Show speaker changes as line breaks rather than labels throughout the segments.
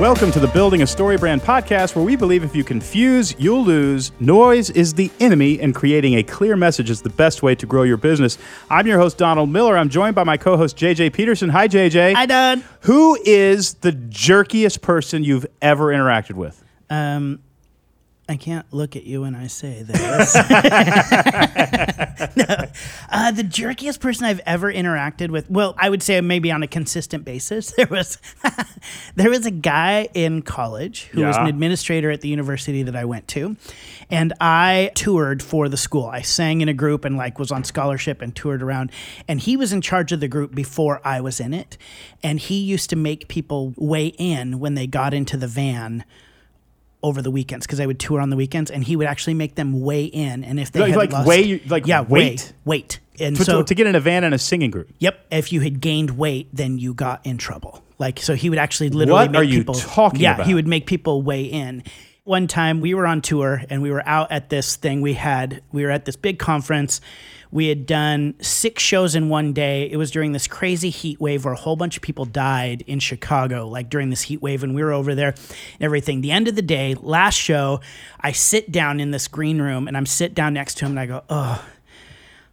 Welcome to the Building a Story Brand podcast, where we believe if you confuse, you'll lose. Noise is the enemy, and creating a clear message is the best way to grow your business. I'm your host, Donald Miller. I'm joined by my co host, JJ Peterson. Hi, JJ.
Hi, Don.
Who is the jerkiest person you've ever interacted with?
Um, I can't look at you when I say this. no. uh, the jerkiest person I've ever interacted with. Well, I would say maybe on a consistent basis. There was there was a guy in college who was an administrator at the university that I went to, and I toured for the school. I sang in a group and like was on scholarship and toured around. And he was in charge of the group before I was in it, and he used to make people weigh in when they got into the van over the weekends because I would tour on the weekends, and he would actually make them weigh in. And if they
Like-
had
like
lost,
weigh- like
yeah,
weight?
weight, weight. And
To,
so,
to get in a van and a singing group.
yep, if you had gained weight, then you got in trouble. Like so, he would actually literally
What
make
are you
people.
talking
yeah,
about?
he would make people weigh in. One time we were on tour and we were out at this thing. We had we were at this big conference. We had done six shows in one day. It was during this crazy heat wave where a whole bunch of people died in Chicago, like during this heat wave, and we were over there and everything. The end of the day, last show, I sit down in this green room and I'm sit down next to him and I go, Oh,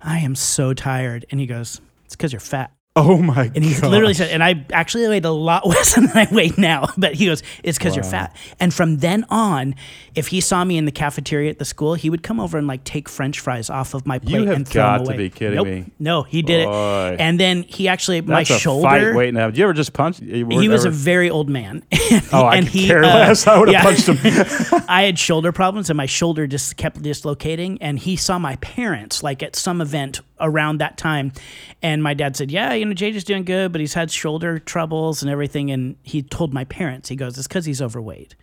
I am so tired. And he goes, It's because you're fat.
Oh my god.
And he literally said, and I actually weighed a lot less than I weigh now, but he goes, it's because you're fat. And from then on, if he saw me in the cafeteria at the school, he would come over and like take French fries off of my plate and throw
got
them
to
away.
be kidding
Nope.
me.
No, he did
Boy.
it. And then he actually, my
That's a
shoulder.
fight waiting to happen. Did you ever just punch?
He was a very old man.
Oh, I
and
could
he,
care
uh,
less. I would have
yeah.
punched him.
I had shoulder problems and my shoulder just kept dislocating. And he saw my parents like at some event around that time. And my dad said, Yeah, you know, JJ's doing good, but he's had shoulder troubles and everything. And he told my parents, he goes, It's because he's overweight.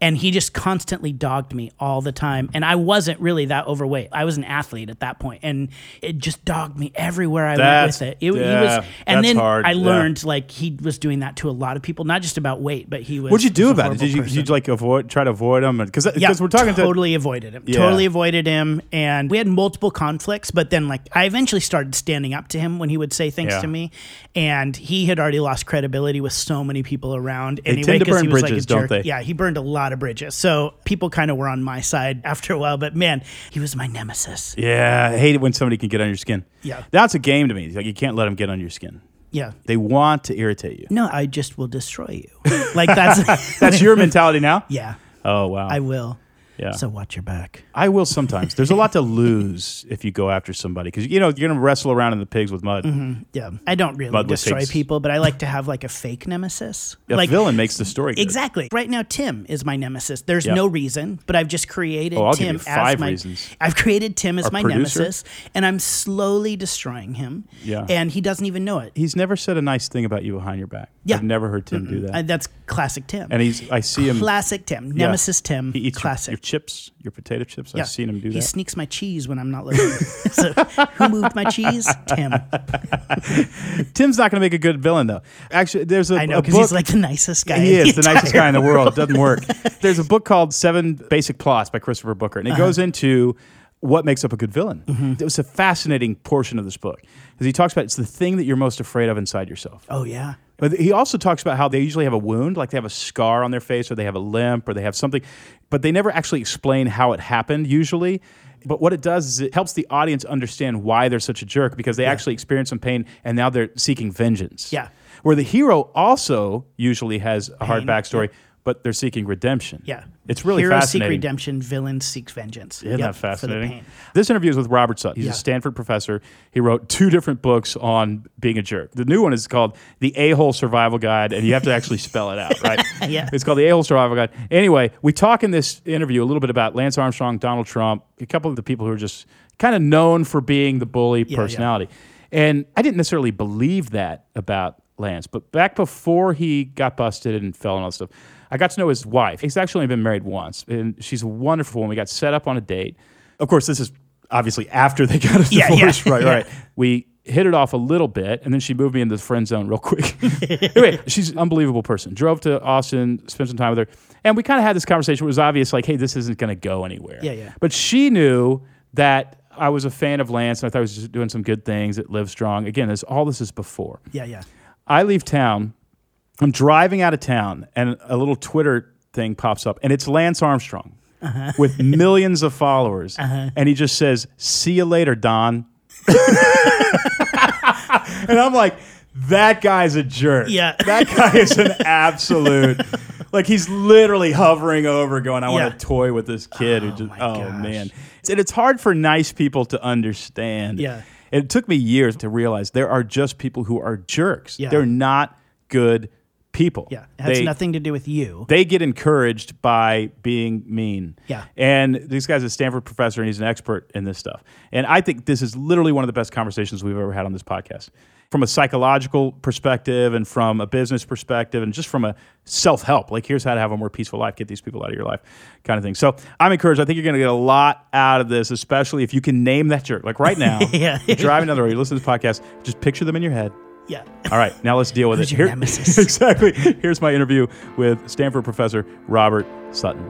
And he just constantly dogged me all the time. And I wasn't really that overweight. I was an athlete at that point, and it just dogged me everywhere I
That's-
went with it. It, he
yeah,
was, and then
hard,
I
yeah.
learned like he was doing that to a lot of people, not just about weight, but he was.
What'd you do about it? Did you, you like avoid, try to avoid him? Because
Yeah,
we're talking to
totally avoided him.
Yeah.
Totally avoided him, and we had multiple conflicts. But then, like, I eventually started standing up to him when he would say things
Yeah.
to me, and he had already lost credibility with so many people around.
They
anyway,
tend to
'cause
burn
he was
bridges,
like a
don't
jerk.
they?
Yeah, he burned a lot of bridges. So people kind of were on my side after a while. But man, he was my nemesis.
Yeah, I hate it when somebody can get on your skin.
Yeah.
That's a game to me. Like you can't let them get on your skin.
Yeah.
They want to irritate you.
No, I just will destroy you. like that's
That's your mentality now?
yeah.
Oh, wow.
I will.
Yeah.
So watch your back.
I will sometimes. There's a lot to lose if you go after somebody because, you know, you're going to wrestle around in the pigs with mud.
Yeah, I don't really
Mud
destroy people, but I like to have like a fake nemesis.
A
like
villain makes the story good.
Exactly. Right now, Tim is my nemesis. There's
Yep.
no reason, but I've just created
Oh,
Tim as my.
reasons.
I've created Tim as
Our
my
producer?
nemesis, and I'm slowly destroying him.
Yeah.
And he doesn't even know it.
He's never said a nice thing about you behind your back.
Yeah.
I've never heard Tim do that.
Uh, that's classic Tim.
and he's, I see him.
classic Tim.
yeah.
Nemesis Tim.
He eats your,
classic.
your chips, your potato chips.
Yeah.
I've seen him do
He
that.
He sneaks my cheese when I'm not looking. so, who moved my cheese? Tim.
Tim's not going to make a good villain, though. Actually, there's a,
I know because he's like the nicest guy.
He is the nicest guy in the world. It doesn't work. There's a book called Seven Basic Plots by Christopher Booker, and it uh-huh. goes into what makes up a good villain. Mm-hmm. It was a fascinating portion of this book because he talks about it's the thing that you're most afraid of inside yourself.
Oh yeah.
But he also talks about how they usually have a wound, like they have a scar on their face, or they have a limp, or they have something, but they never actually explain how it happened. Usually. But what it does is it helps the audience understand why they're such a jerk because they actually experience some pain and now they're seeking vengeance.
Yeah.
Where the hero also usually has a hard
Pain,
backstory, but they're seeking redemption.
Yeah.
It's really
Heroes
fascinating.
seek redemption, villains seek vengeance.
Isn't
Yep,
that fascinating? This interview is with Robert Sutton. He's
Yeah.
a Stanford professor. He wrote two different books on being a jerk. The new one is called The A Hole Survival Guide, and you have to actually spell it out, right?
Yeah.
It's called The A Hole Survival Guide. Anyway, we talk in this interview a little bit about Lance Armstrong, Donald Trump, a couple of the people who are just kind of known for being the bully
yeah.
personality. And I didn't necessarily believe that about Lance, but back before he got busted and fell and all that stuff, I got to know his wife. He's actually only been married once, and she's a wonderful woman. We got set up on a date. Of course, this is obviously after they got a
Yeah, yeah,
divorce, right? Right. We hit it off a little bit, and then she moved me into the friend zone real quick. anyway, she's an unbelievable person. Drove to Austin, spent some time with her, and we kind of had this conversation. It was obvious, like, hey, this isn't going to go anywhere.
Yeah, yeah.
But she knew that I was a fan of Lance, and I thought he was just doing some good things at Live Strong. Again, this all this is before.
Yeah, yeah.
I leave town I'm driving out of town and a little Twitter thing pops up and it's Lance Armstrong uh-huh. with millions of followers. Uh-huh. And he just says, See you later, Don. and I'm like, that guy's a jerk.
Yeah.
That guy is an absolute. Like he's literally hovering over, going, "I
Yeah.
want to toy with this kid." who oh
just,
oh
gosh.
man, and it's hard for nice people to understand.
Yeah.
it took me years to realize there are just people who are jerks.
Yeah.
They're not good people.
Yeah, it has
They-
nothing to do with you.
they get encouraged by being mean.
Yeah.
And this guy's a Stanford professor and he's an expert in this stuff. And I think this is literally one of the best conversations we've ever had on this podcast. From a psychological perspective and from a business perspective and just from a self help, like here's how to have a more peaceful life, get these people out of your life, kind of thing. So I'm encouraged. I think you're going to get a lot out of this, especially if you can name that jerk. Like right now,
Yeah.
you're driving down the road, you listen to this podcast, just picture them in your head.
Yeah.
All right, now let's deal with
Who's
it.
your nemesis?
exactly. Here's my interview with Stanford professor Robert Sutton.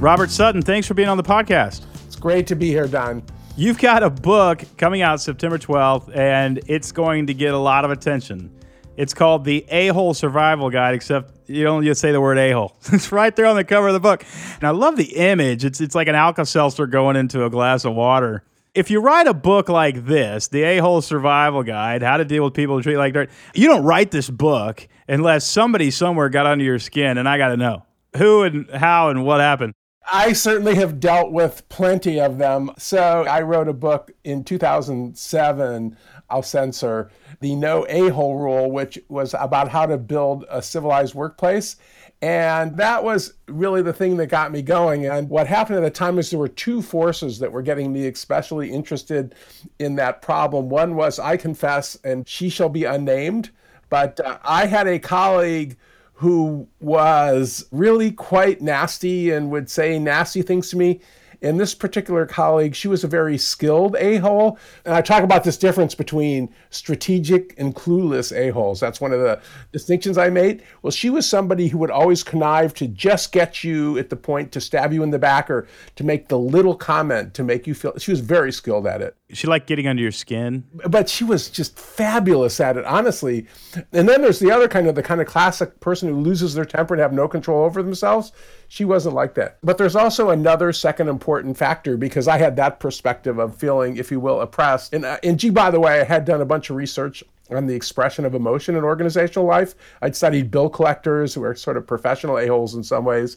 Robert Sutton, thanks for being on the podcast.
It's great to be here, Don.
You've got a book coming out September 12th, and it's going to get a lot of attention. It's called The A Hole Survival Guide, except you don't just say the word a hole. It's right there on the cover of the book. And I love the image. It's, it's like an Alka Seltzer going into a glass of water. If you write a book like this, The A Hole Survival Guide, How to Deal with People Who Treat You Like Dirt, you don't write this book unless somebody somewhere got under your skin, and I got to know who and how and what happened.
I certainly have dealt with plenty of them. So I wrote a book in 2007, I'll censor, the no a hole rule, which was about how to build a civilized workplace. And that was really the thing that got me going. And what happened at the time is there were two forces that were getting me especially interested in that problem. One was, I confess, and she shall be unnamed, but uh, I had a colleague who was really quite nasty and would say nasty things to me. And this particular colleague, she was a very skilled a hole. And I talk about this difference between strategic and clueless a holes. That's one of the distinctions I made. Well, she was somebody who would always connive to just get you at the point to stab you in the back or to make the little comment to make you feel. She was very skilled at it
She liked getting under your skin.
but she was just fabulous at it, honestly. And then there's the other kind of the kind of classic person who loses their temper and have no control over themselves. She wasn't like that. But there's also another second important factor because I had that perspective of feeling, if you will, oppressed. And, uh, and gee, by the way, I had done a bunch of research on the expression of emotion in organizational life. I'd studied bill collectors who are sort of professional a-holes in some ways.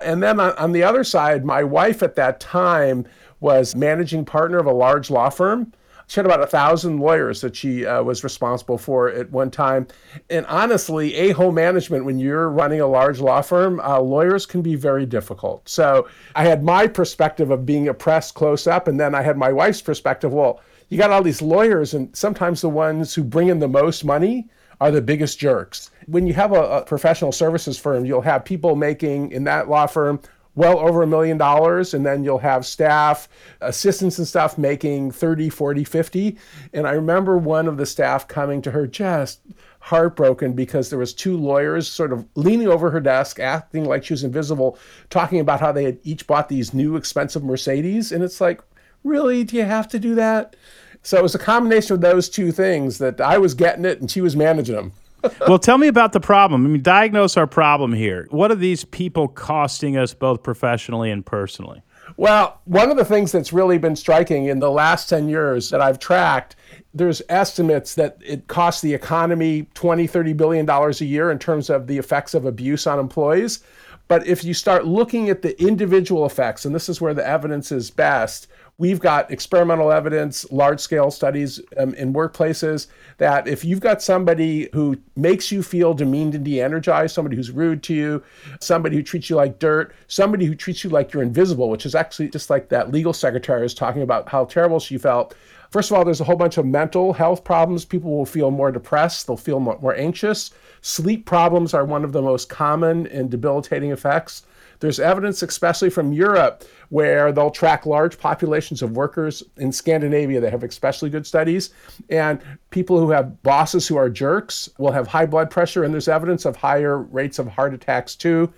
And then on, on the other side, my wife at that time was managing partner of a large law firm. She had about a thousand lawyers that she uh, was responsible for at one time. And honestly, a-hole management, when you're running a large law firm, uh, lawyers can be very difficult. So I had my perspective of being oppressed close up, and then I had my wife's perspective. Well, you got all these lawyers, and sometimes the ones who bring in the most money are the biggest jerks. When you have a, a professional services firm, you'll have people making in that law firm well over a million dollars and then you'll have staff assistants and stuff making 30 40 50 and i remember one of the staff coming to her just heartbroken because there was two lawyers sort of leaning over her desk acting like she was invisible talking about how they had each bought these new expensive mercedes. And it's like really? Do you have to do that? So it was a combination of those two things that i was getting it and she was managing them
well, tell me about the problem. I mean, diagnose our problem here. What are these people costing us both professionally and personally?
Well, one of the things that's really been striking in the last 10 years that I've tracked, there's estimates that it costs the economy 20, 30 billion dollars a year in terms of the effects of abuse on employees. But if you start looking at the individual effects, and this is where the evidence is best, we've got experimental evidence, large scale studies um, in workplaces that if you've got somebody who makes you feel demeaned and de energized, somebody who's rude to you, somebody who treats you like dirt, somebody who treats you like you're invisible, which is actually just like that legal secretary was talking about how terrible she felt. First of all, there's a whole bunch of mental health problems. People will feel more depressed, they'll feel more, more anxious. Sleep problems are one of the most common and debilitating effects. There's evidence, especially from Europe, where they'll track large populations of workers in Scandinavia. They have especially good studies. And people who have bosses who are jerks will have high blood pressure, and there's evidence of higher rates of heart attacks too.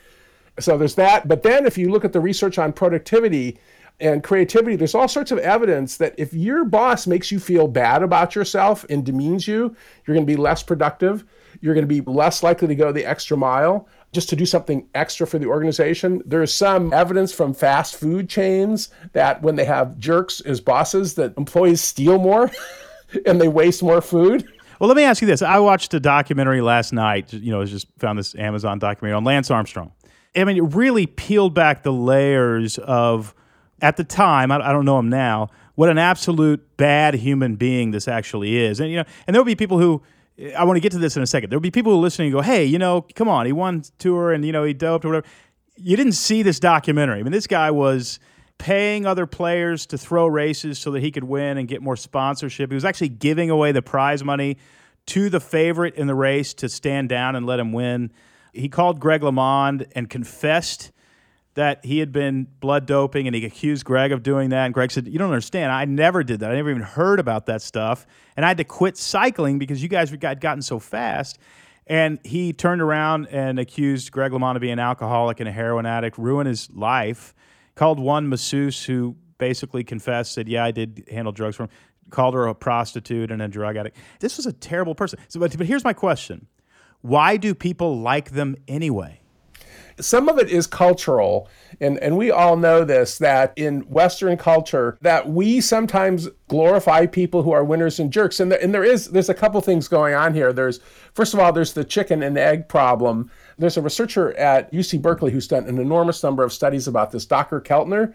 So there's that. But then if you look at the research on productivity, and creativity, there's all sorts of evidence that if your boss makes you feel bad about yourself and demeans you, you're going to be less productive. You're going to be less likely to go the extra mile just to do something extra for the organization. There's some evidence from fast food chains that when they have jerks as bosses, that employees steal more and they waste more food.
Well, let me ask you this. I watched a documentary last night. You know, I just found this Amazon documentary on Lance Armstrong. I mean, it really peeled back the layers of, at the time, I, I don't know him now, what an absolute bad human being this actually is. And, you know, and there'll be people who, I want to get to this in a second. There'll be people who are listening and go, hey, you know, come on, he won tour and, you know, he doped or whatever. You didn't see this documentary. I mean, this guy was paying other players to throw races so that he could win and get more sponsorship. He was actually giving away the prize money to the favorite in the race to stand down and let him win. He called Greg LeMond and confessed that he had been blood doping and he accused Greg of doing that. And Greg said, You don't understand. I never did that. I never even heard about that stuff. And I had to quit cycling because you guys had gotten so fast. And he turned around and accused Greg LeMond of being an alcoholic and a heroin addict, ruin his life. Called one masseuse who basically confessed, said, Yeah, I did handle drugs for him. Called her a prostitute and a drug addict. This was a terrible person. So, but, but here's my question Why do people like them anyway?
Some of it is cultural and and we all know this that in western culture that we sometimes glorify people who are winners and jerks and, there, and there is there's a couple things going on here. There's first of all there's the chicken and egg problem there's a researcher at UC Berkeley who's done an enormous number of studies about this Dacher Keltner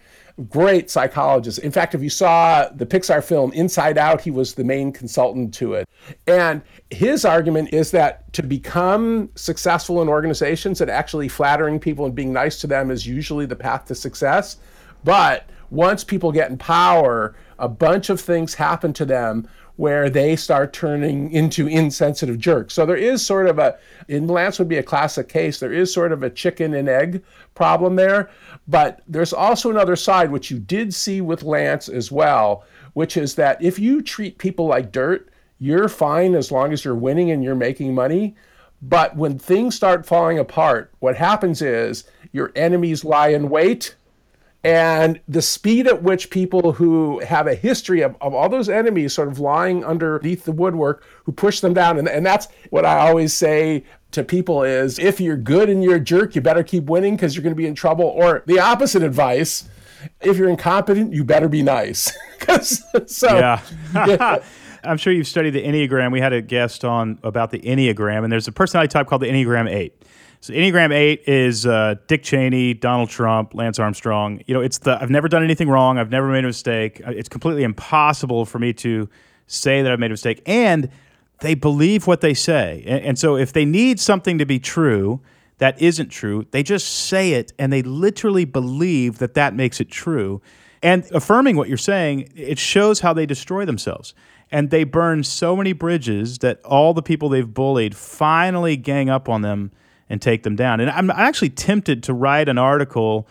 great psychologist. In fact, if you saw the Pixar film Inside Out, he was the main consultant to it. And his argument is that to become successful in organizations, that actually flattering people and being nice to them is usually the path to success. But once people get in power, a bunch of things happen to them where they start turning into insensitive jerks. So there is sort of a, in Lance would be a classic case, there is sort of a chicken and egg problem there. But there's also another side, which you did see with Lance as well, which is that if you treat people like dirt, you're fine as long as you're winning and you're making money. But when things start falling apart, what happens is your enemies lie in wait and the speed at which people who have a history of, of all those enemies sort of lying underneath the woodwork who push them down and, and that's what i always say to people is if you're good and you're a jerk you better keep winning because you're going to be in trouble or the opposite advice if you're incompetent you better be nice so
yeah. yeah. I'm sure you've studied the Enneagram. We had a guest on about the Enneagram, and there's a personality type called the Enneagram 8. So Enneagram Eight is uh, Dick Cheney, Donald Trump, Lance Armstrong. You know, it's the I've never done anything wrong. I've never made a mistake. Uh, it's completely impossible for me to say that I've made a mistake. And they believe what they say. And, and so if they need something to be true that isn't true, they just say it, and they literally believe that that makes it true. And affirming what you're saying, it shows how they destroy themselves. And they burn so many bridges that all the people they've bullied finally gang up on them and take them down. And I'm actually tempted to write an article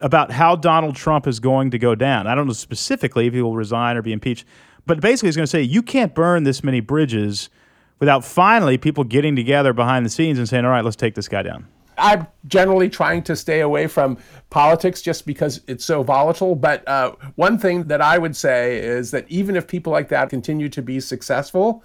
about how Donald Trump is going to go down. I don't know specifically if he will resign or be impeached, but basically he's going to say you can't burn this many bridges without finally people getting together behind the scenes and saying, "All right, let's take this guy down."
I'm generally trying to stay away from politics just because it's so volatile. But uh, one thing that I would say is that even if people like that continue to be successful,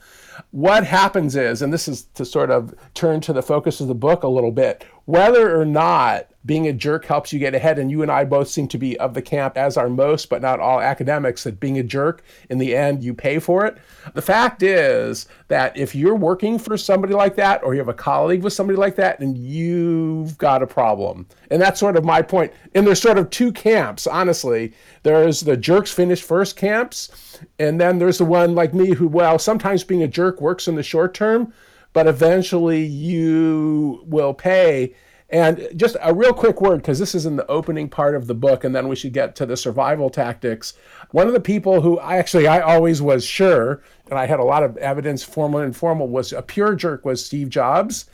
what happens is, and this is to sort of turn to the focus of the book a little bit, whether or not being a jerk helps you get ahead, and you and I both seem to be of the camp, as are most, but not all academics, that being a jerk, in the end, you pay for it. The fact is that if you're working for somebody like that, or you have a colleague with somebody like that, and you've got a problem. And that's sort of my point. And there's sort of two camps, honestly. There's the jerks finish first camps, and then there's the one like me who, well, sometimes being a jerk works in the short term, but eventually you will pay. And just a real quick word, because this is in the opening part of the book, and then we should get to the survival tactics. One of the people who I actually I always was sure, and I had a lot of evidence, formal and informal, was a pure jerk was Steve Jobs.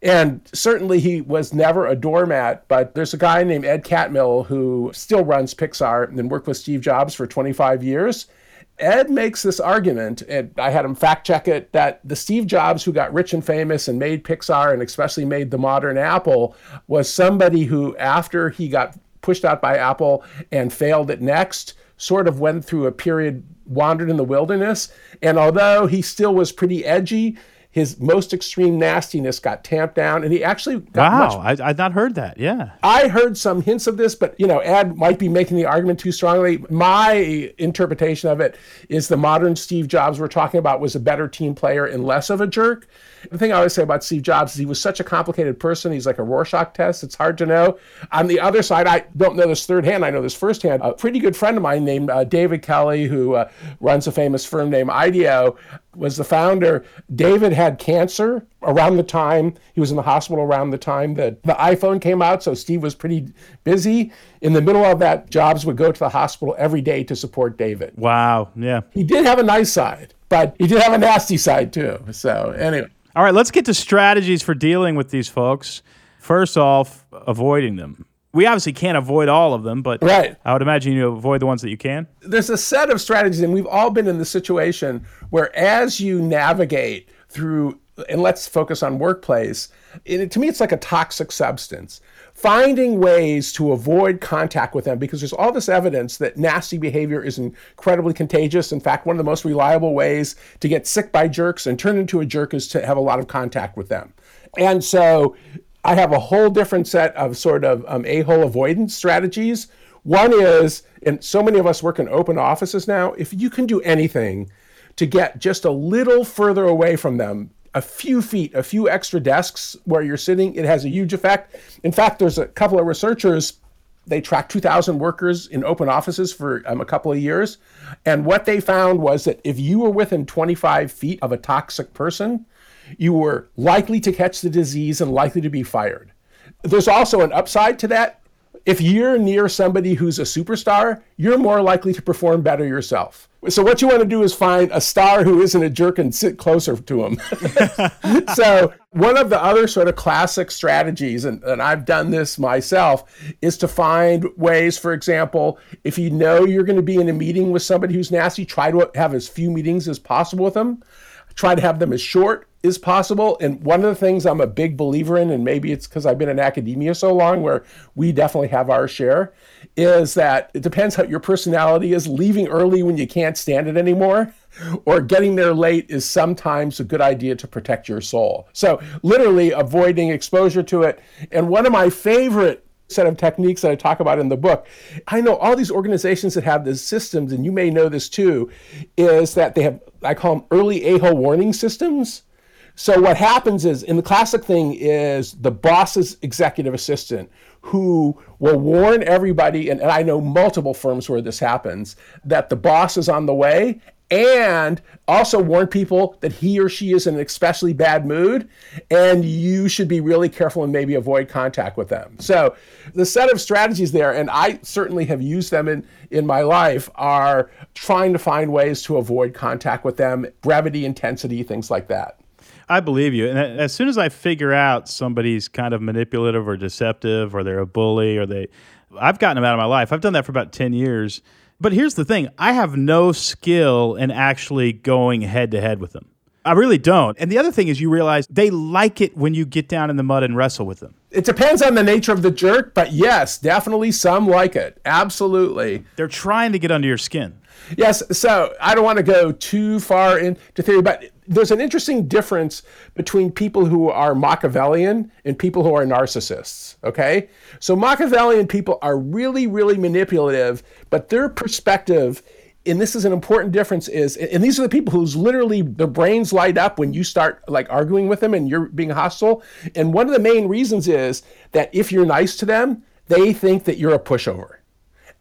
And certainly he was never a doormat, but there's a guy named Ed Catmull who still runs Pixar and worked with Steve Jobs for 25 years. Ed makes this argument, and I had him fact check it, that the Steve Jobs who got rich and famous and made Pixar and especially made the modern Apple was somebody who, after he got pushed out by Apple and failed at Next, sort of went through a period, wandered in the wilderness. And although he still was pretty edgy, his most extreme nastiness got tamped down, and he actually got
Wow,
much
I, I'd not heard that. Yeah.
I heard some hints of this, but you know, Ed might be making the argument too strongly. My interpretation of it is the modern Steve Jobs we're talking about was a better team player and less of a jerk. The thing I always say about Steve Jobs is he was such a complicated person. He's like a Rorschach test. It's hard to know. On the other side, I don't know this third hand. I know this first hand. A pretty good friend of mine named uh, David Kelley, who uh, runs a famous firm named IDEO, was the founder. David had cancer around the time he was in the hospital around the time that the iPhone came out. So Steve was pretty busy. In the middle of that, Jobs would go to the hospital every day to support David.
Wow. Yeah.
He did have a nice side, but he did have a nasty side too. So anyway.
All right, let's get to strategies for dealing with these folks. First off, avoiding them. We obviously can't avoid all of them, but
Right.
I would imagine you avoid the ones that you can.
there's a set of strategies, and we've all been in the situation where as you navigate through, and let's focus on workplace, it, to me, it's like a toxic substance. Finding ways to avoid contact with them because there's all this evidence that nasty behavior is incredibly contagious. In fact, one of the most reliable ways to get sick by jerks and turn into a jerk is to have a lot of contact with them. And so I have a whole different set of sort of um, a hole avoidance strategies. One is, and so many of us work in open offices now, if you can do anything to get just a little further away from them, a few feet, a few extra desks where you're sitting, it has a huge effect. In fact, there's a couple of researchers they tracked 2,000 workers in open offices for um, a couple of years. And what they found was that if you were within 25 feet of a toxic person, you were likely to catch the disease and likely to be fired. There's also an upside to that. If you're near somebody who's a superstar, you're more likely to perform better yourself. So what you want to do is find a star who isn't a jerk and sit closer to him. so one of the other sort of classic strategies, and, and I've done this myself, is to find ways, for example, if you know you're going to be in a meeting with somebody who's nasty, try to have as few meetings as possible with them. Try to have them as short as possible. And one of the things I'm a big believer in, and maybe it's because I've been in academia so long, where we definitely have our share, is that it depends how your personality is. Leaving early when you can't stand it anymore, or getting there late is sometimes a good idea to protect your soul. So, literally avoiding exposure to it. And one of my favorite set of techniques that I talk about in the book. I know all these organizations that have these systems, and you may know this too, is that they have, I call them early a-hole warning systems. So what happens is, in the classic thing is the boss's executive assistant who will warn everybody, and, and I know multiple firms where this happens, that the boss is on the way and also warn people that he or she is in an especially bad mood and you should be really careful and maybe avoid contact with them so the set of strategies there and i certainly have used them in, in my life are trying to find ways to avoid contact with them brevity intensity things like that
I believe you. And as soon as I figure out somebody's kind of manipulative or deceptive or they're a bully or they I've gotten them out of my life. I've done that for about 10 years. But here's the thing, I have no skill in actually going head to head with them. I really don't. And the other thing is you realize they like it when you get down in the mud and wrestle with them.
it depends on the nature of the jerk but yes definitely some like it absolutely
They're trying to get under your skin.
Yes, so I don't want to go too far into theory, but there's an interesting difference between people who are Machiavellian and people who are narcissists. Okay? So Machiavellian people are really, really manipulative, but their perspective, and this is an important difference, is and these are the people whose literally their brains light up when you start like arguing with them and you're being hostile. And one of the main reasons is that if you're nice to them, they think that you're a pushover.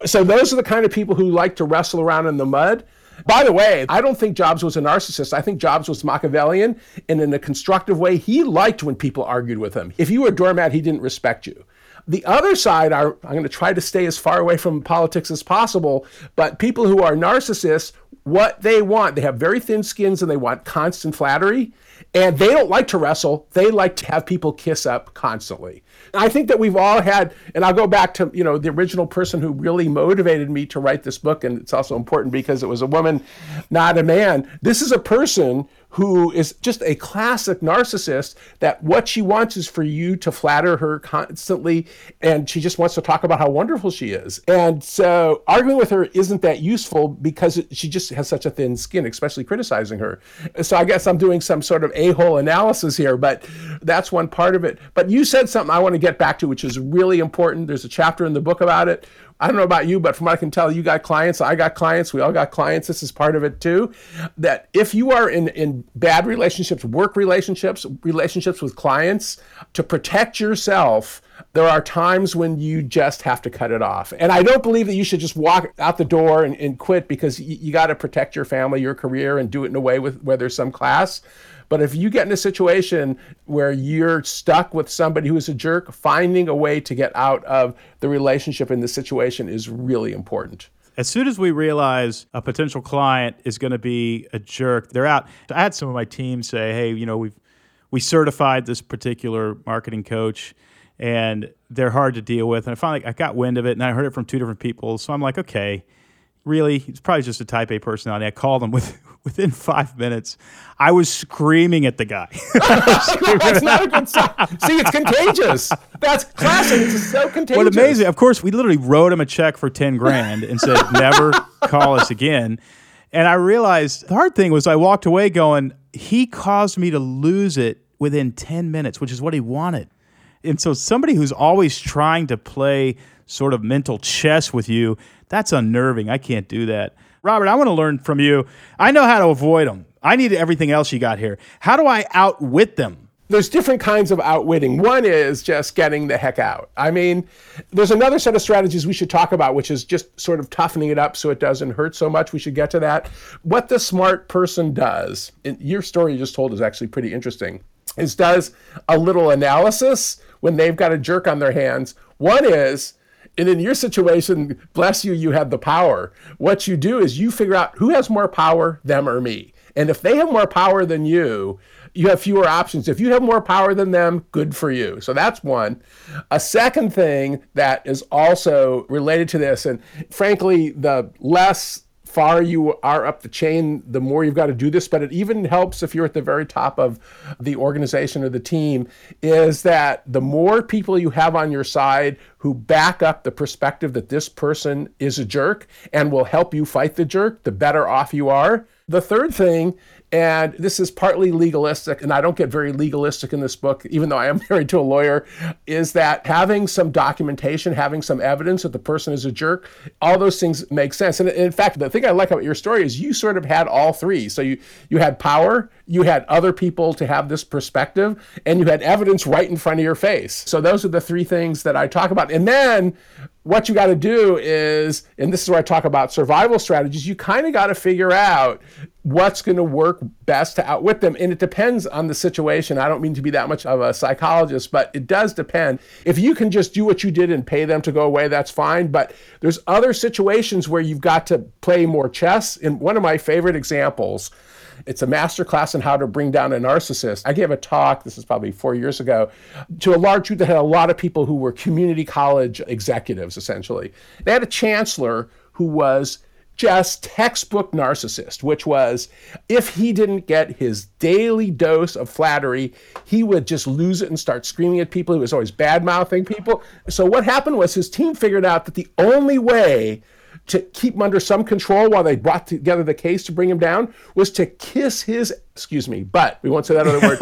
So those are the kind of people who like to wrestle around in the mud. By the way, I don't think Jobs was a narcissist. I think Jobs was Machiavellian, and in a constructive way, he liked when people argued with him. If you were a doormat, he didn't respect you. The other side are I'm going to try to stay as far away from politics as possible, but people who are narcissists, what they want, they have very thin skins and they want constant flattery. And they don't like to wrestle. They like to have people kiss up constantly. I think that we've all had, and I'll go back to, you know, the original person who really motivated me to write this book. And it's also important because it was a woman, not a man. This is a person who is just a classic narcissist that what she wants is for you to flatter her constantly and she just wants to talk about how wonderful she is and so arguing with her isn't that useful because she just has such a thin skin especially criticizing her so i guess i'm doing some sort of a-hole analysis here but that's one part of it but you said something i want to get back to which is really important there's a chapter in the book about it I don't know about you, but from what I can tell, you got clients. I got clients. We all got clients. This is part of it too. That if you are in, in bad relationships, work relationships, relationships with clients, to protect yourself, there are times when you just have to cut it off. And I don't believe that you should just walk out the door and, and quit because you, you got to protect your family, your career, and do it in a way with where there's some class. But if you get in a situation where you're stuck with somebody who is a jerk, finding a way to get out of the relationship in the situation is really important.
As soon as we realize a potential client is going to be a jerk, they're out. I had some of my team say, "Hey, you know, we've we certified this particular marketing coach." and they're hard to deal with. And I finally I got wind of it, and I heard it from two different people. So I'm like, okay, really, it's probably just a Type A personality. I called them with within five minutes, I was screaming at the guy.
That's not a good sign. See, it's contagious. That's classic. It's so contagious.
What amazing! Of course, we literally wrote him a check for ten grand and said, "Never call us again." And I realized the hard thing was I walked away going, "He caused me to lose it within ten minutes, which is what he wanted." And so, somebody who's always trying to play sort of mental chess with you, that's unnerving. I can't do that. Robert, I want to learn from you. I know how to avoid them. I need everything else you got here. How do I outwit them?
There's different kinds of outwitting. One is just getting the heck out. I mean, there's another set of strategies we should talk about, which is just sort of toughening it up so it doesn't hurt so much. We should get to that. What the smart person does, your story you just told is actually pretty interesting, is does a little analysis when they've got a jerk on their hands. One is, and in your situation, bless you, you have the power. What you do is you figure out who has more power, them or me. And if they have more power than you, you have fewer options. If you have more power than them, good for you. So that's one. A second thing that is also related to this, and frankly, the less far you are up the chain, the more you've got to do this. But it even helps if you're at the very top of the organization or the team, is that the more people you have on your side who back up the perspective that this person is a jerk and will help you fight the jerk, the better off you are. The third thing and this is partly legalistic, and I don't get very legalistic in this book, even though I am married to a lawyer, is that having some documentation, having some evidence that the person is a jerk, all those things make sense. And in fact, the thing I like about your story is you sort of had all three. So you, you had power, you had other people to have this perspective, and you had evidence right in front of your face. So those are the three things that I talk about. And then what you got to do is, and this is where I talk about survival strategies, you kind of got to figure out what's going to work best to outwit them. And it depends on the situation. I don't mean to be that much of a psychologist, but it does depend. If you can just do what you did and pay them to go away, that's fine. But there's other situations where you've got to play more chess. And one of my favorite examples, it's a master class on how to bring down a narcissist. I gave a talk, this is probably four years ago, to a large group that had a lot of people who were community college executives, essentially. They had a chancellor who was just textbook narcissist, which was if he didn't get his daily dose of flattery, he would just lose it and start screaming at people. He was always bad mouthing people. So, what happened was his team figured out that the only way to keep him under some control while they brought together the case to bring him down was to kiss his excuse me but we won't say that other word.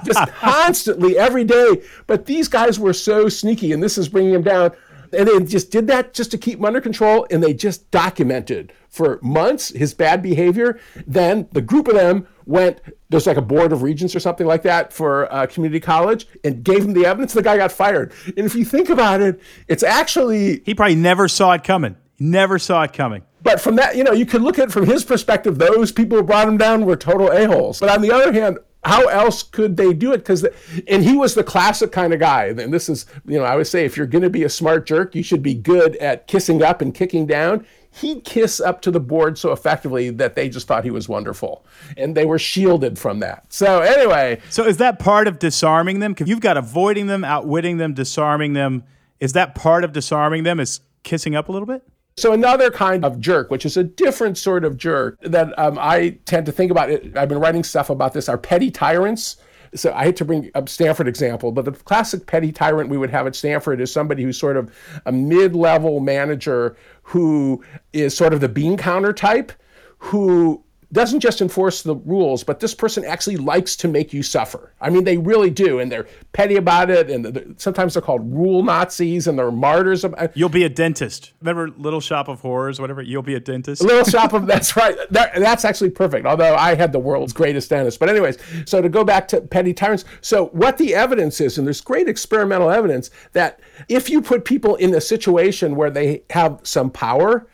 Just constantly every day. But these guys were so sneaky and this is bringing him down. And they just did that just to keep him under control and they just documented for months his bad behavior. Then the group of them went there's like a board of regents or something like that for uh, community college and gave him the evidence. The guy got fired. And if you think about it it's actually
he probably never saw it coming never saw it coming
but from that you know you could look at it from his perspective those people who brought him down were total a-holes but on the other hand how else could they do it? Because and he was the classic kind of guy. And this is you know I would say if you're going to be a smart jerk, you should be good at kissing up and kicking down. He'd kiss up to the board so effectively that they just thought he was wonderful, and they were shielded from that. So anyway,
So is that part of disarming them? Because you've got avoiding them, outwitting them, disarming them. Is that part of disarming them? Is kissing up a little bit?
So another kind of jerk, which is a different sort of jerk that um, I tend to think about. It, I've been writing stuff about this. Are petty tyrants. So I hate to bring up Stanford example, but the classic petty tyrant we would have at Stanford is somebody who's sort of a mid-level manager who is sort of the bean counter type, who doesn't just enforce the rules, but this person actually likes to make you suffer. I mean, they really do, and they're petty about it. And they're- sometimes they're called rule Nazis, and they're martyrs. About, uh,
You'll be a dentist. Remember Little Shop of Horrors, whatever? You'll be a dentist.
Little Shop of that's right. That, that's actually perfect. Although I had the world's greatest dentist, but anyways. So to go back to petty tyrants. So what the evidence is, and there's great experimental evidence that if you put people in a situation where they have some power,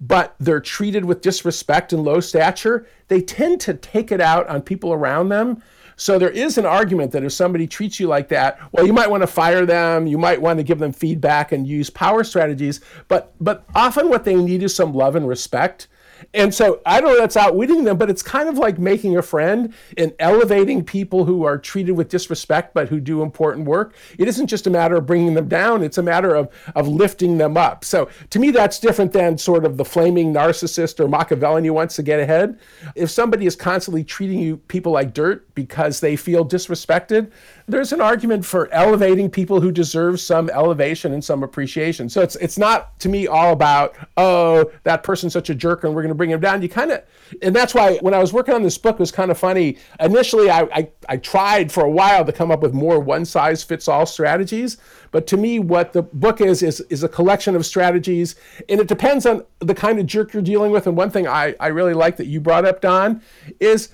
but they're treated with disrespect and low stature, they tend to take it out on people around them. So there is an argument that if somebody treats you like that, well, you might want to fire them, you might want to give them feedback and use power strategies, but but often what they need is some love and respect. And so I don't know that's outwitting them, but it's kind of like making a friend and elevating people who are treated with disrespect but who do important work. It isn't just a matter of bringing them down, it's a matter of, of lifting them up. So to me, that's different than sort of the flaming narcissist or Machiavellian who wants to get ahead. If somebody is constantly treating you people like dirt because they feel disrespected, there's an argument for elevating people who deserve some elevation and some appreciation. So it's it's not to me all about oh that person's such a jerk and we're going to bring him down. You kind of and that's why when I was working on this book it was kind of funny. Initially I, I I tried for a while to come up with more one size fits all strategies, but to me what the book is is is a collection of strategies and it depends on the kind of jerk you're dealing with. And one thing I I really like that you brought up Don is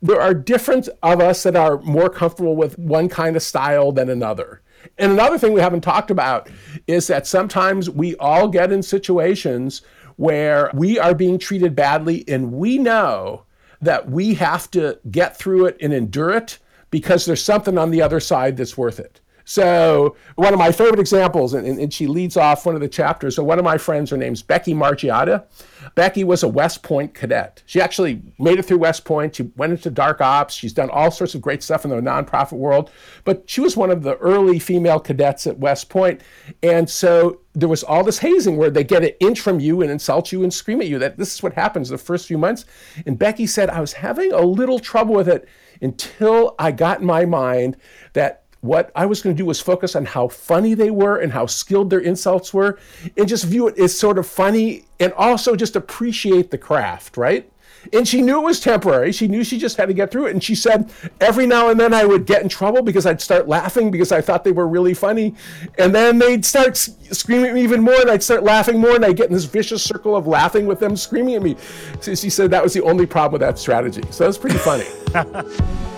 there are different of us that are more comfortable with one kind of style than another. And another thing we haven't talked about is that sometimes we all get in situations where we are being treated badly and we know that we have to get through it and endure it because there's something on the other side that's worth it. So one of my favorite examples, and, and, she leads off one of the chapters. So one of my friends, her name's Becky Margiotta. Becky was a West Point cadet. She actually made it through West Point. She went into dark ops. She's done all sorts of great stuff in the nonprofit world. But she was one of the early female cadets at West Point. And so there was all this hazing where they get an inch from you and insult you and scream at you. That this is what happens the first few months. And Becky said, I was having a little trouble with it until I got in my mind that what I was going to do was focus on how funny they were and how skilled their insults were, and just view it as sort of funny and also just appreciate the craft, right? And she knew it was temporary. She knew she just had to get through it. And she said, every now and then I would get in trouble because I'd start laughing because I thought they were really funny. And then they'd start screaming at me even more, and I'd start laughing more, and I'd get in this vicious circle of laughing with them screaming at me. So she said that was the only problem with that strategy. So that's pretty funny.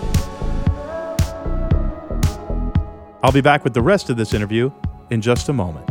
I'll be back with the rest of this interview in just a moment.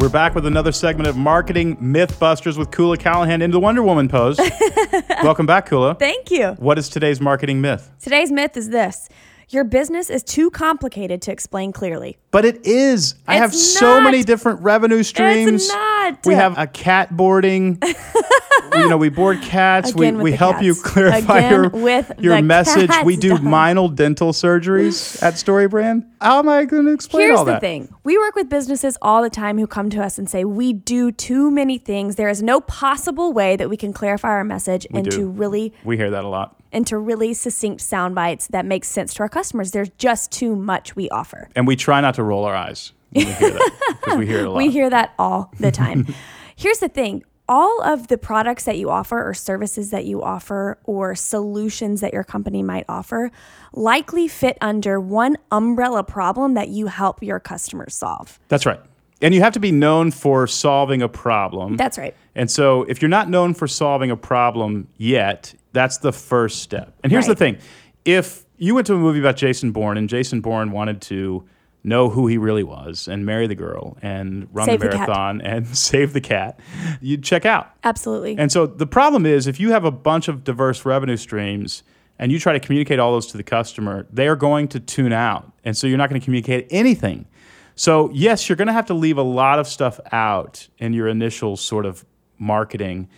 We're back with another segment of Marketing Mythbusters with Koula Callahan into the Wonder Woman pose. Welcome back, Koula.
Thank you.
What is today's marketing myth?
Today's myth is this your business is too complicated to explain clearly.
But it is. I have
It's
so many different revenue streams.
Not.
We have a cat boarding. you know, we board cats.
Again
we we help you clarify
Again
your,
with
your message. we do minal dental surgeries at StoryBrand. How am I going to explain
Here's
all
the thing we work with businesses all the time who come to us and say, We do too many things. There is no possible way that we can clarify our message
do.
into really
We hear that a lot.
into really succinct sound bites that make sense to our customers. There's just too much we offer.
And we try not to roll our eyes when we hear that because we hear it a lot.
We hear that all the time. Here's the thing all of the products that you offer, or services that you offer, or solutions that your company might offer likely fit under one umbrella problem that you help your customers solve.
That's right. And you have to be known for solving a problem.
That's right.
And so if you're not known for solving a problem yet, that's the first step. And here's the thing if you went to a movie about Jason Bourne and Jason Bourne wanted to know who he really was and marry the girl and run
Save
the
the
marathon and save the cat, you'd check out.
Absolutely.
And so the problem is if you have a bunch of diverse revenue streams and you try to communicate all those to the customer, they are going to tune out. And so you're not going to communicate anything. So, yes, you're going to have to leave a lot of stuff out in your initial sort of marketing,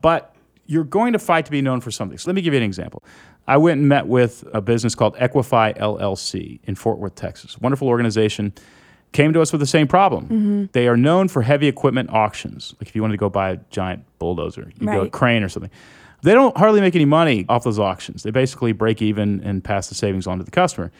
but you're going to fight to be known for something. So, let me give you an example. I went and met with a business called Equify LLC in Fort Worth, Texas. Wonderful organization. Came to us with the same problem. Mm-hmm. They are known for heavy equipment auctions. Like if you wanted to go buy a giant bulldozer, you go a crane or something. They don't hardly make any money off those auctions. They basically break even and pass the savings on to the customer.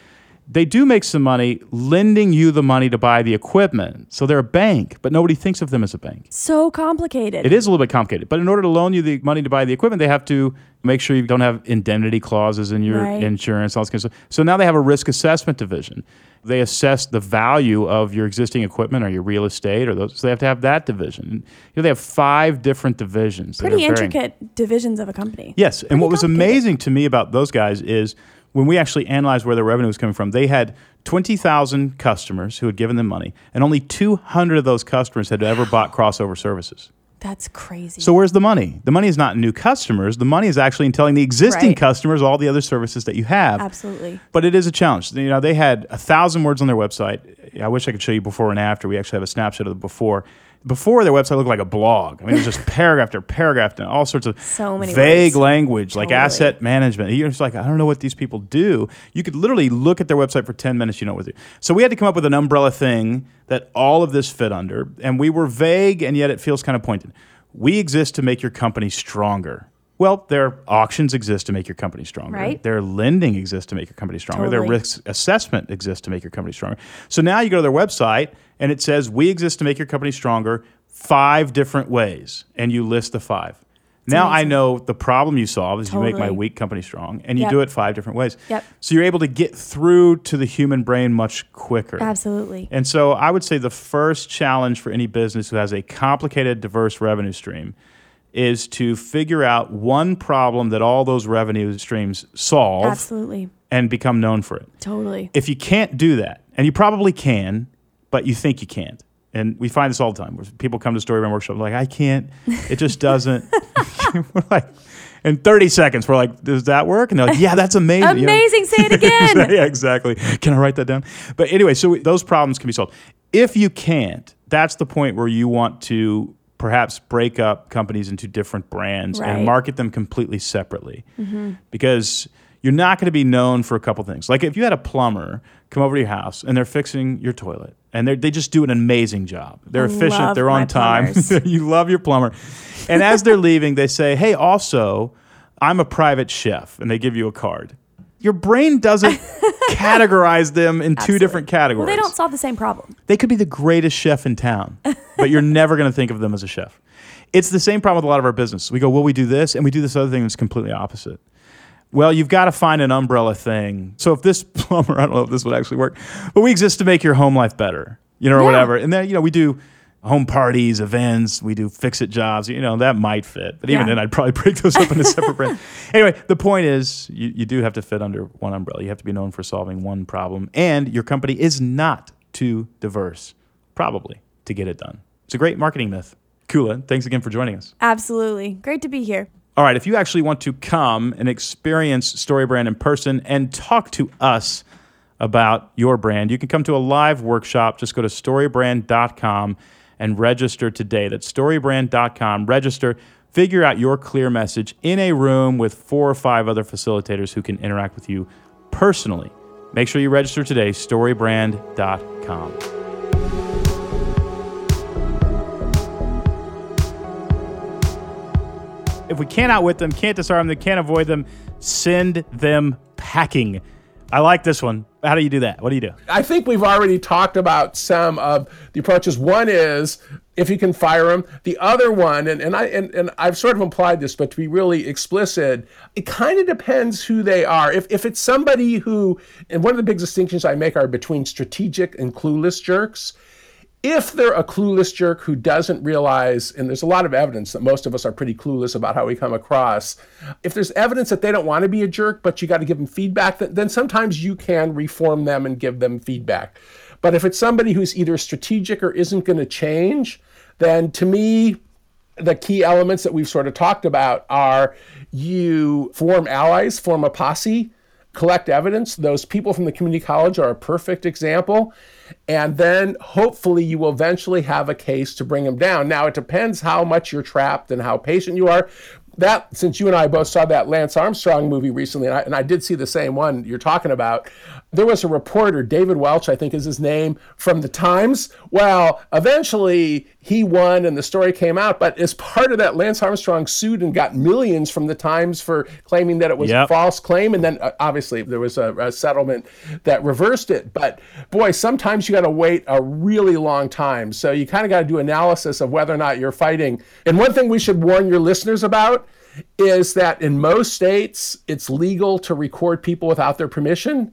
They do make some money lending you the money to buy the equipment. So they're a bank, but nobody thinks of them as a bank.
so complicated.
It is a little bit complicated, but in order to loan you the money to buy the equipment, they have to make sure you don't have indemnity clauses in your
Right.
insurance, all this kind of stuff. So now they have a risk assessment division. They assess the value of your existing equipment or your real estate, or those. So they have to have that division. You know, they have five different divisions.
Pretty
varying.
intricate divisions of a company.
Yes, and what was amazing to me about those guys is when we actually analyzed where their revenue was coming from, they had 20,000 customers who had given them money, and only 200 of those customers had ever bought crossover services.
That's crazy.
So where's the money? The money is not in new customers. The money is actually in telling the existing
Right.
customers all the other services that you have.
Absolutely.
But it is a challenge. You know, they had a thousand words on their website. I wish I could show you before and after. We actually have a snapshot of the before. Before their website looked like a blog. I mean, it was just paragraph after paragraph and all sorts of
So many
vague
words.
language like asset management. You're just like, I don't know what these people do. You could literally look at their website for 10 minutes, you know what they do. So we had to come up with an umbrella thing that all of this fit under. And we were vague and yet it feels kind of pointed. We exist to make your company stronger. Well, their auctions exist to make your company stronger.
Right.
Their lending exists to make your company stronger. Their risk assessment exists to make your company stronger. So now you go to their website and it says, We exist to make your company stronger five different ways. And you list the five. now I know the problem you solve is you make my weak company strong and you
Yep.
do it five different ways.
Yep.
So you're able to get through to the human brain much quicker.
Absolutely.
And so I would say the first challenge for any business who has a complicated, diverse revenue stream is to figure out one problem that all those revenue streams solve
Absolutely.
and become known for it.
Totally.
If you can't do that, and you probably can, but you think you can't. And we find this all the time. People come to Storybrand Workshop like, I can't. It just doesn't. we're like, in 30 seconds, we're like, does that work? And they're like, yeah, that's amazing. You know?
Amazing. Say it again.
yeah, exactly. Can I write that down? But anyway, so those problems can be solved. If you can't, that's the point where you want to perhaps break up companies into different brands
Right. Mm-hmm.
and market them completely separately. Because you're not going to be known for a couple things. Like if you had a plumber come over to your house and they're fixing your toilet and they they just do an amazing job. They're
I
efficient, they're on time. you love your plumber. And as they're leaving, they say, "Hey, also, I'm a private chef," and they give you a card. Your brain doesn't categorize them in two different categories.
Well, they don't solve the same problem.
They could be the greatest chef in town, but you're never going to think of them as a chef. It's the same problem with a lot of our business. We go, well, we do this, and we do this other thing that's completely opposite. Well, you've got to find an umbrella thing. So if this plumber, I don't know if this would actually work, but we exist to make your home life better, you know, or
Yeah.
whatever. And then, you know, we do home parties, events, we do fix it jobs, you know, that might fit. But even
Yeah.
then, I'd probably break those up into separate brands. Anyway, the point is you, you do have to fit under one umbrella. You have to be known for solving one problem. And your company is not too diverse, probably, to get it done. It's a great marketing myth. Koula, thanks again for joining us.
Absolutely. Great to be here.
All right, if you actually want to come and experience StoryBrand in person and talk to us about your brand, you can come to a live workshop. Just go to storybrand.com and register today. That's storybrand.com. Register, figure out your clear message in a room with four or five other facilitators who can interact with you personally. Make sure you register today, storybrand.com. If we can't outwit them, can't disarm them, can't avoid them, send them packing. I like this one. How do you do that? What do you do?
I think we've already talked about some of the approaches. One is if you can fire them. The other one, and, and I and, and I've sort of implied this, but to be really explicit, it kind of depends who they are. If if it's somebody who, and one of the big distinctions I make are between strategic and clueless jerks. If they're a clueless jerk who doesn't realize, and there's a lot of evidence that most of us are pretty clueless about how we come across, if there's evidence that they don't want to be a jerk, but you got to give them feedback, then, sometimes you can reform them and give them feedback. But if it's somebody who's either strategic or isn't going to change, then to me, the key elements that we've sort of talked about are you form allies, form a posse, collect evidence. Those people from the community college are a perfect example. And then hopefully you will eventually have a case to bring them down. Now, it depends how much you're trapped and how patient you are that since you and I both saw that Lance Armstrong movie recently, and I, and I, did see the same one you're talking about, there was a reporter, David Walsh, I think is his name, from the Times. Well, eventually he won and the story came out, but as part of that, Lance Armstrong sued and got millions from the Times for claiming that it was yep. a false claim. And then uh, obviously there was a, a settlement that reversed it. But boy, sometimes you got to wait a really long time. So you kind of got to do analysis of whether or not you're fighting. And one thing we should warn your listeners about is that in most states, it's legal to record people without their permission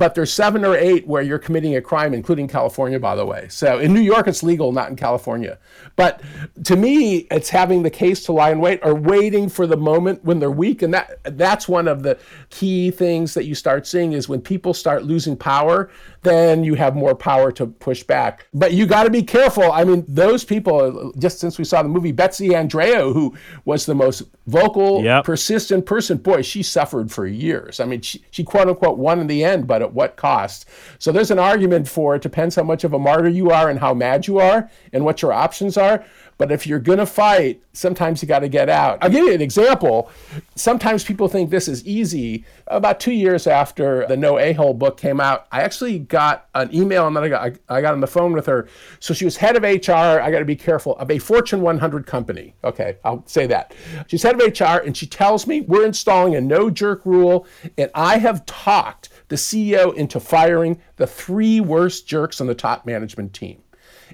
but there's seven or eight where you're committing a crime, including California, by the way. So in New York, it's legal, not in California. But to me, it's having the case to lie in wait or waiting for the moment when they're weak. And that that's one of the key things that you start seeing is when people start losing power, then you have more power to push back. But you got to be careful. I mean, those people, just since we saw the movie, Betsy Andreu, who was the most vocal, yep. persistent person, boy, she suffered for years. I mean, she, she quote unquote won in the end, but at what cost? So there's an argument for it. Depends how much of a martyr you are and how mad you are and what your options are. But if you're going to fight, sometimes you got to get out. I'll give you an example. Sometimes people think this is easy. About two years after the No A-Hole book came out, I actually got an email and then I got, I got on the phone with her. So she was head of HR, I got to be careful, of a Fortune 100 company. Okay, I'll say that. She's head of HR and she tells me we're installing a no jerk rule and I have talked the CEO into firing the three worst jerks on the top management team.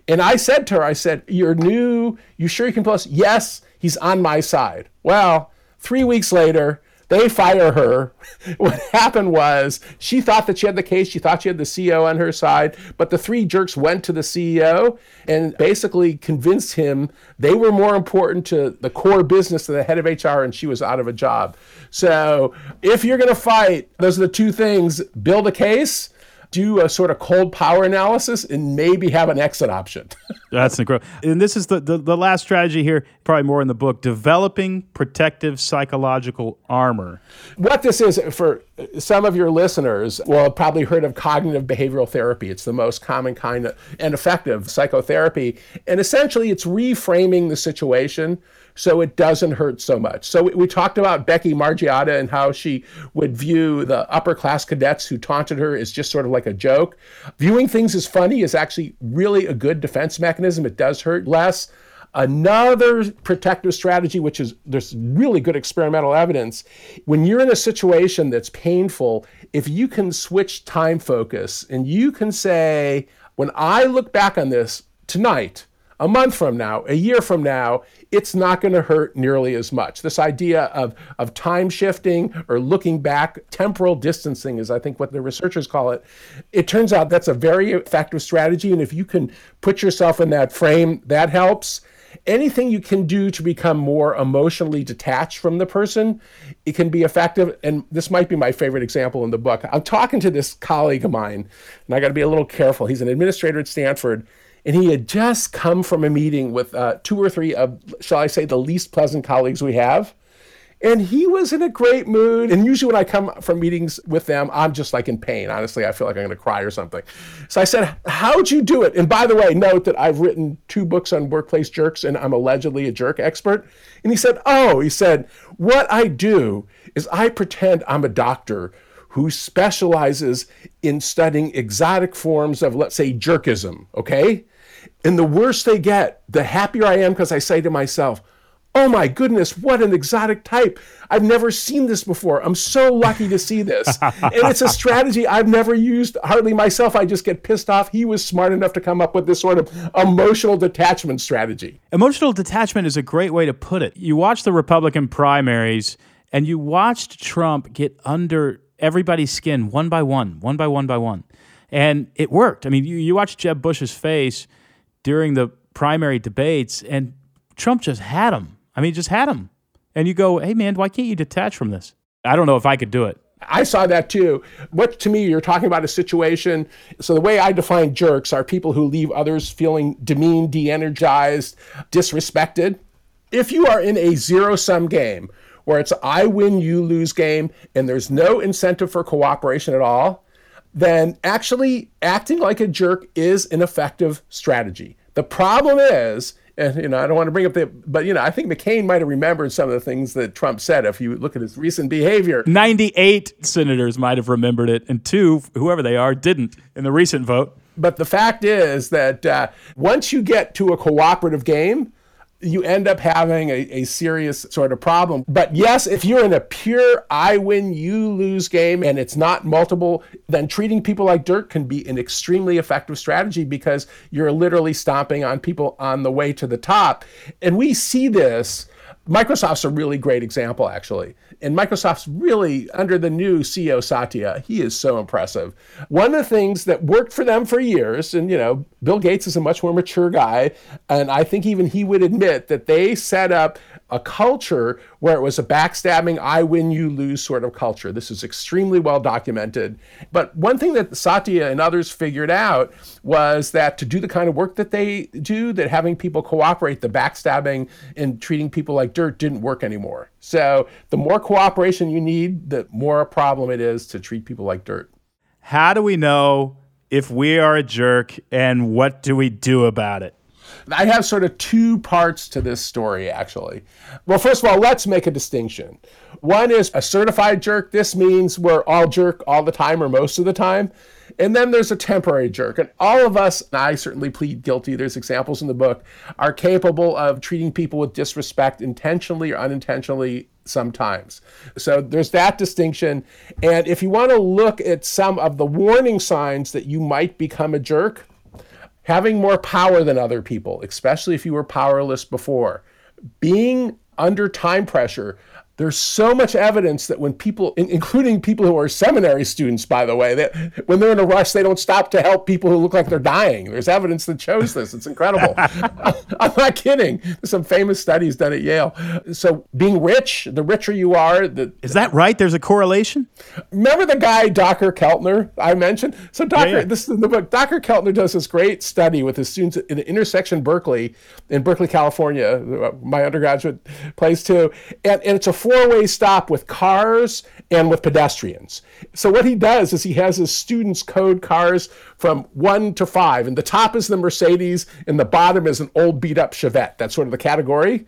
And I said to her, I said, You're new. You sure you can us? Yes, he's on my side. Well, three weeks later, they fire her. what happened was she thought that she had the case. She thought she had the CEO on her side. But the three jerks went to the CEO and basically convinced him they were more important to the core business than the head of HR, and she was out of a job. So if you're going to fight, those are the two things build a case do a sort of cold power analysis and maybe have an exit option.
That's incredible. And this is the, the, the last strategy here, probably more in the book developing protective psychological armor.
What this is for some of your listeners will have probably heard of cognitive behavioral therapy. It's the most common kind of and effective psychotherapy. And essentially, it's reframing the situation so it doesn't hurt so much. So we, talked about Becky Margiotta and how she would view the upper class cadets who taunted her as just sort of like a joke. Viewing things as funny is actually really a good defense mechanism. It does hurt less. Another protective strategy, which is there's really good experimental evidence, when you're in a situation that's painful, if you can switch time focus and you can say, when I look back on this tonight, a month from now, a year from now, it's not going to hurt nearly as much. This idea of, of time shifting or looking back, temporal distancing is, I think, what the researchers call it. It turns out that's a very effective strategy. And if you can put yourself in that frame, that helps. Anything you can do to become more emotionally detached from the person, it can be effective. And this might be my favorite example in the book. I'm talking to this colleague of mine, and I got to be a little careful. He's an administrator at Stanford and he had just come from a meeting with uh, two or three of, shall I say, the least pleasant colleagues we have. And he was in a great mood. And usually, when I come from meetings with them, I'm just like in pain. Honestly, I feel like I'm going to cry or something. So I said, How'd you do it? And by the way, note that I've written two books on workplace jerks and I'm allegedly a jerk expert. And he said, Oh, he said, What I do is I pretend I'm a doctor who specializes in studying exotic forms of, let's say, jerkism, okay? And the worse they get, the happier I am because I say to myself, oh my goodness, what an exotic type. I've never seen this before. I'm so lucky to see this. and it's a strategy I've never used hardly myself. I just get pissed off. He was smart enough to come up with this sort of emotional detachment strategy.
Emotional detachment is a great way to put it. You watch the Republican primaries and you watched Trump get under everybody's skin one by one, one by one by one. And it worked. I mean, you, you watch Jeb Bush's face during the primary debates, and Trump just had him. I mean, just had him. And you go, hey, man, why can't you detach from this? I don't know if I could do it.
I saw that too. What to me, you're talking about a situation. So, the way I define jerks are people who leave others feeling demeaned, de energized, disrespected. If you are in a zero sum game where it's I win, you lose game, and there's no incentive for cooperation at all, then actually acting like a jerk is an effective strategy. The problem is, and you know, I don't want to bring up the, but you know, I think McCain might have remembered some of the things that Trump said if you look at his recent behavior.
98 senators might have remembered it, and two, whoever they are, didn't in the recent vote.
But the fact is that uh, once you get to a cooperative game, you end up having a, a serious sort of problem. But yes, if you're in a pure I win, you lose game and it's not multiple, then treating people like dirt can be an extremely effective strategy because you're literally stomping on people on the way to the top. And we see this. Microsoft's a really great example, actually. And Microsoft's really under the new CEO Satya. He is so impressive. One of the things that worked for them for years, and you know, Bill Gates is a much more mature guy, and I think even he would admit that they set up a culture where it was a backstabbing, I win, you lose sort of culture. This is extremely well documented. But one thing that Satya and others figured out was that to do the kind of work that they do, that having people cooperate, the backstabbing and treating people like dirt didn't work anymore. So the more cooperation you need, the more a problem it is to treat people like dirt.
How do we know if we are a jerk and what do we do about it?
I have sort of two parts to this story, actually. Well, first of all, let's make a distinction. One is a certified jerk. This means we're all jerk all the time or most of the time. And then there's a temporary jerk. And all of us, and I certainly plead guilty, there's examples in the book, are capable of treating people with disrespect intentionally or unintentionally sometimes. So there's that distinction. And if you want to look at some of the warning signs that you might become a jerk, having more power than other people, especially if you were powerless before, being under time pressure, there's so much evidence that when people, including people who are seminary students, by the way, that when they're in a rush, they don't stop to help people who look like they're dying. There's evidence that shows this. It's incredible. I'm not kidding. There's some famous studies done at Yale. So being rich, the richer you are, the
is that right? There's a correlation.
Remember the guy Dacher Keltner I mentioned? So Dacher, yeah, yeah. this is in the book. Dacher Keltner does this great study with his students in the intersection Berkeley, in Berkeley, California, my undergraduate place too, and, and it's a four way stop with cars and with pedestrians. So, what he does is he has his students code cars from one to five, and the top is the Mercedes, and the bottom is an old beat up Chevette. That's sort of the category.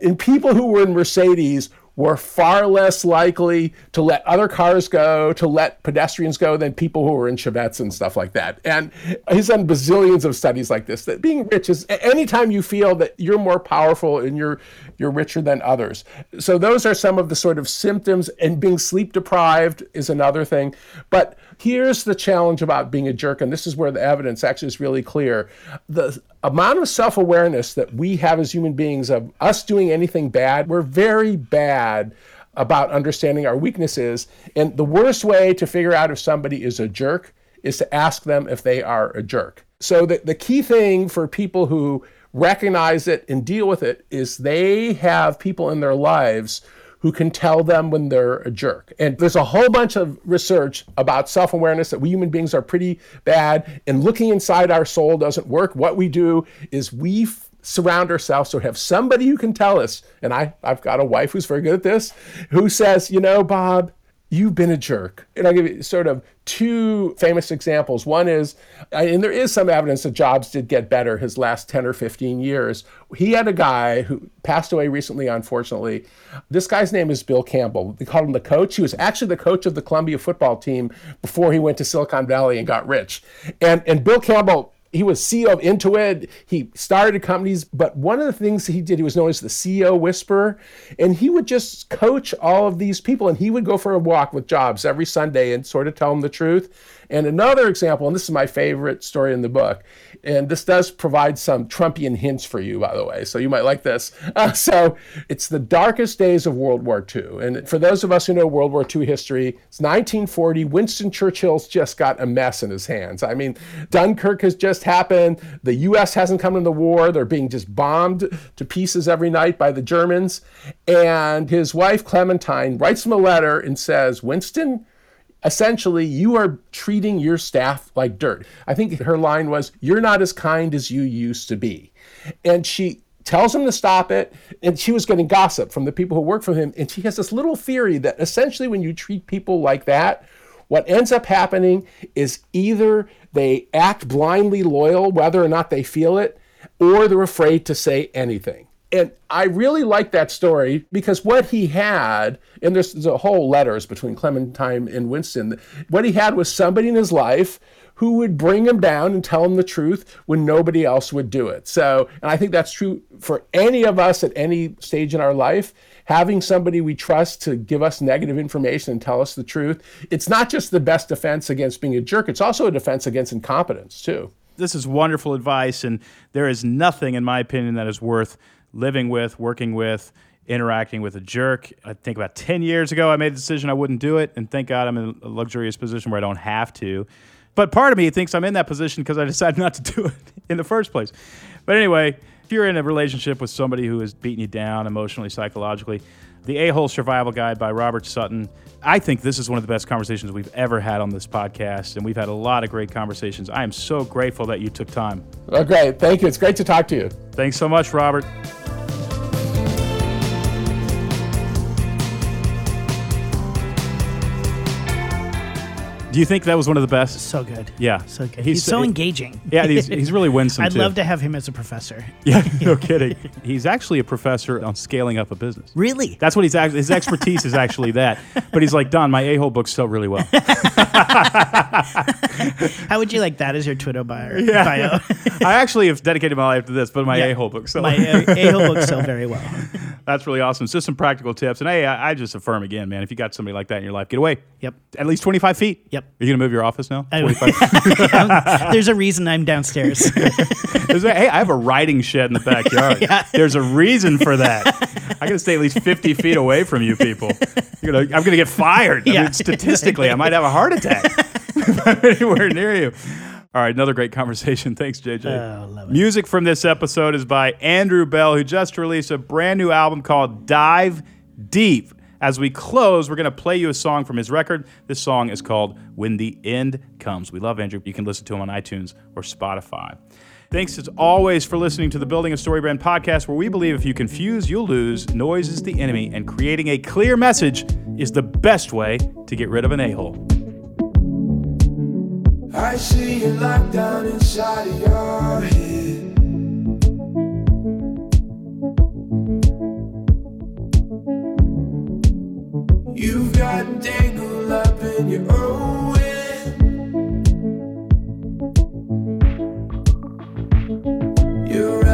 And people who were in Mercedes were far less likely to let other cars go, to let pedestrians go than people who were in Chevettes and stuff like that. And he's done bazillions of studies like this. That being rich is anytime you feel that you're more powerful and you're you're richer than others. So those are some of the sort of symptoms. And being sleep deprived is another thing. But here's the challenge about being a jerk, and this is where the evidence actually is really clear. The amount of self awareness that we have as human beings of us doing anything bad, we're very bad about understanding our weaknesses. And the worst way to figure out if somebody is a jerk is to ask them if they are a jerk. So the, the key thing for people who recognize it and deal with it is they have people in their lives who can tell them when they're a jerk. And there's a whole bunch of research about self awareness that we human beings are pretty bad, and looking inside our soul doesn't work. What we do is we f- surround ourselves so have somebody who can tell us. And I, I've got a wife who's very good at this, who says, you know, Bob, you've been a jerk. And I'll give you sort of two famous examples. One is, and there is some evidence that Jobs did get better his last 10 or 15 years. He had a guy who passed away recently, unfortunately. This guy's name is Bill Campbell. They called him the coach. He was actually the coach of the Columbia football team before he went to Silicon Valley and got rich. And, and Bill Campbell he was CEO of Intuit. He started companies, but one of the things he did, he was known as the CEO whisperer, and he would just coach all of these people, and he would go for a walk with Jobs every Sunday and sort of tell them the truth. And another example, and this is my favorite story in the book, and this does provide some Trumpian hints for you, by the way, so you might like this. Uh, so it's the darkest days of World War II. And for those of us who know World War II history, it's 1940. Winston Churchill's just got a mess in his hands. I mean, Dunkirk has just happened. The U.S. hasn't come in the war. They're being just bombed to pieces every night by the Germans. And his wife, Clementine, writes him a letter and says, Winston, essentially you are treating your staff like dirt. I think her line was, You're not as kind as you used to be. And she tells him to stop it. And she was getting gossip from the people who work for him. And she has this little theory that essentially, when you treat people like that, what ends up happening is either they act blindly loyal, whether or not they feel it, or they're afraid to say anything. And I really like that story because what he had, and there's, there's a whole letters between Clementine and Winston, what he had was somebody in his life who would bring him down and tell him the truth when nobody else would do it. So, and I think that's true for any of us at any stage in our life. Having somebody we trust to give us negative information and tell us the truth, it's not just the best defense against being a jerk, it's also a defense against incompetence, too.
This is wonderful advice, and there is nothing, in my opinion, that is worth living with, working with, interacting with a jerk. I think about 10 years ago, I made a decision I wouldn't do it, and thank God I'm in a luxurious position where I don't have to. But part of me thinks I'm in that position because I decided not to do it in the first place. But anyway, if you're in a relationship with somebody who is beating you down emotionally, psychologically, the A Hole Survival Guide by Robert Sutton. I think this is one of the best conversations we've ever had on this podcast, and we've had a lot of great conversations. I am so grateful that you took time.
Oh, great. Thank you. It's great to talk to you.
Thanks so much, Robert. Do you think that was one of the best?
So good.
Yeah.
So good. He's, so engaging.
Yeah, he's, he's really winsome
I'd
too.
love to have him as a professor.
Yeah, no kidding. He's actually a professor on scaling up a business.
Really?
That's what he's act- his expertise is actually that. But he's like, Don, my a hole books sell really well.
How would you like that as your Twitter bio? bio?
I actually have dedicated my life to this, but my
Yeah.
a hole books sell.
My a hole books sell very well.
That's really awesome. Just some practical tips. And hey, I, I just affirm again, man, if you got somebody like that in your life, get away.
Yep.
At least 25 feet.
Yep.
Are you going to move your office now?
I-
25
There's a reason I'm downstairs.
Hey, I have a riding shed in the backyard. yeah. There's a reason for that. I got to stay at least 50 feet away from you people. Gonna, I'm going to get fired. I
Yeah.
mean, statistically, I might have a heart attack if I'm anywhere near you. All right, another great conversation. Thanks, JJ.
Oh.
Music from this episode is by Andrew Bell, who just released a brand new album called Dive Deep. As we close, we're going to play you a song from his record. This song is called When the End Comes. We love Andrew. You can listen to him on iTunes or Spotify. Thanks as always for listening to the Building a Story Brand podcast, where we believe if you confuse, you'll lose. Noise is the enemy, and creating a clear message is the best way to get rid of an a hole.
I see you locked down inside of your head. You've got tangled up in your own web. Your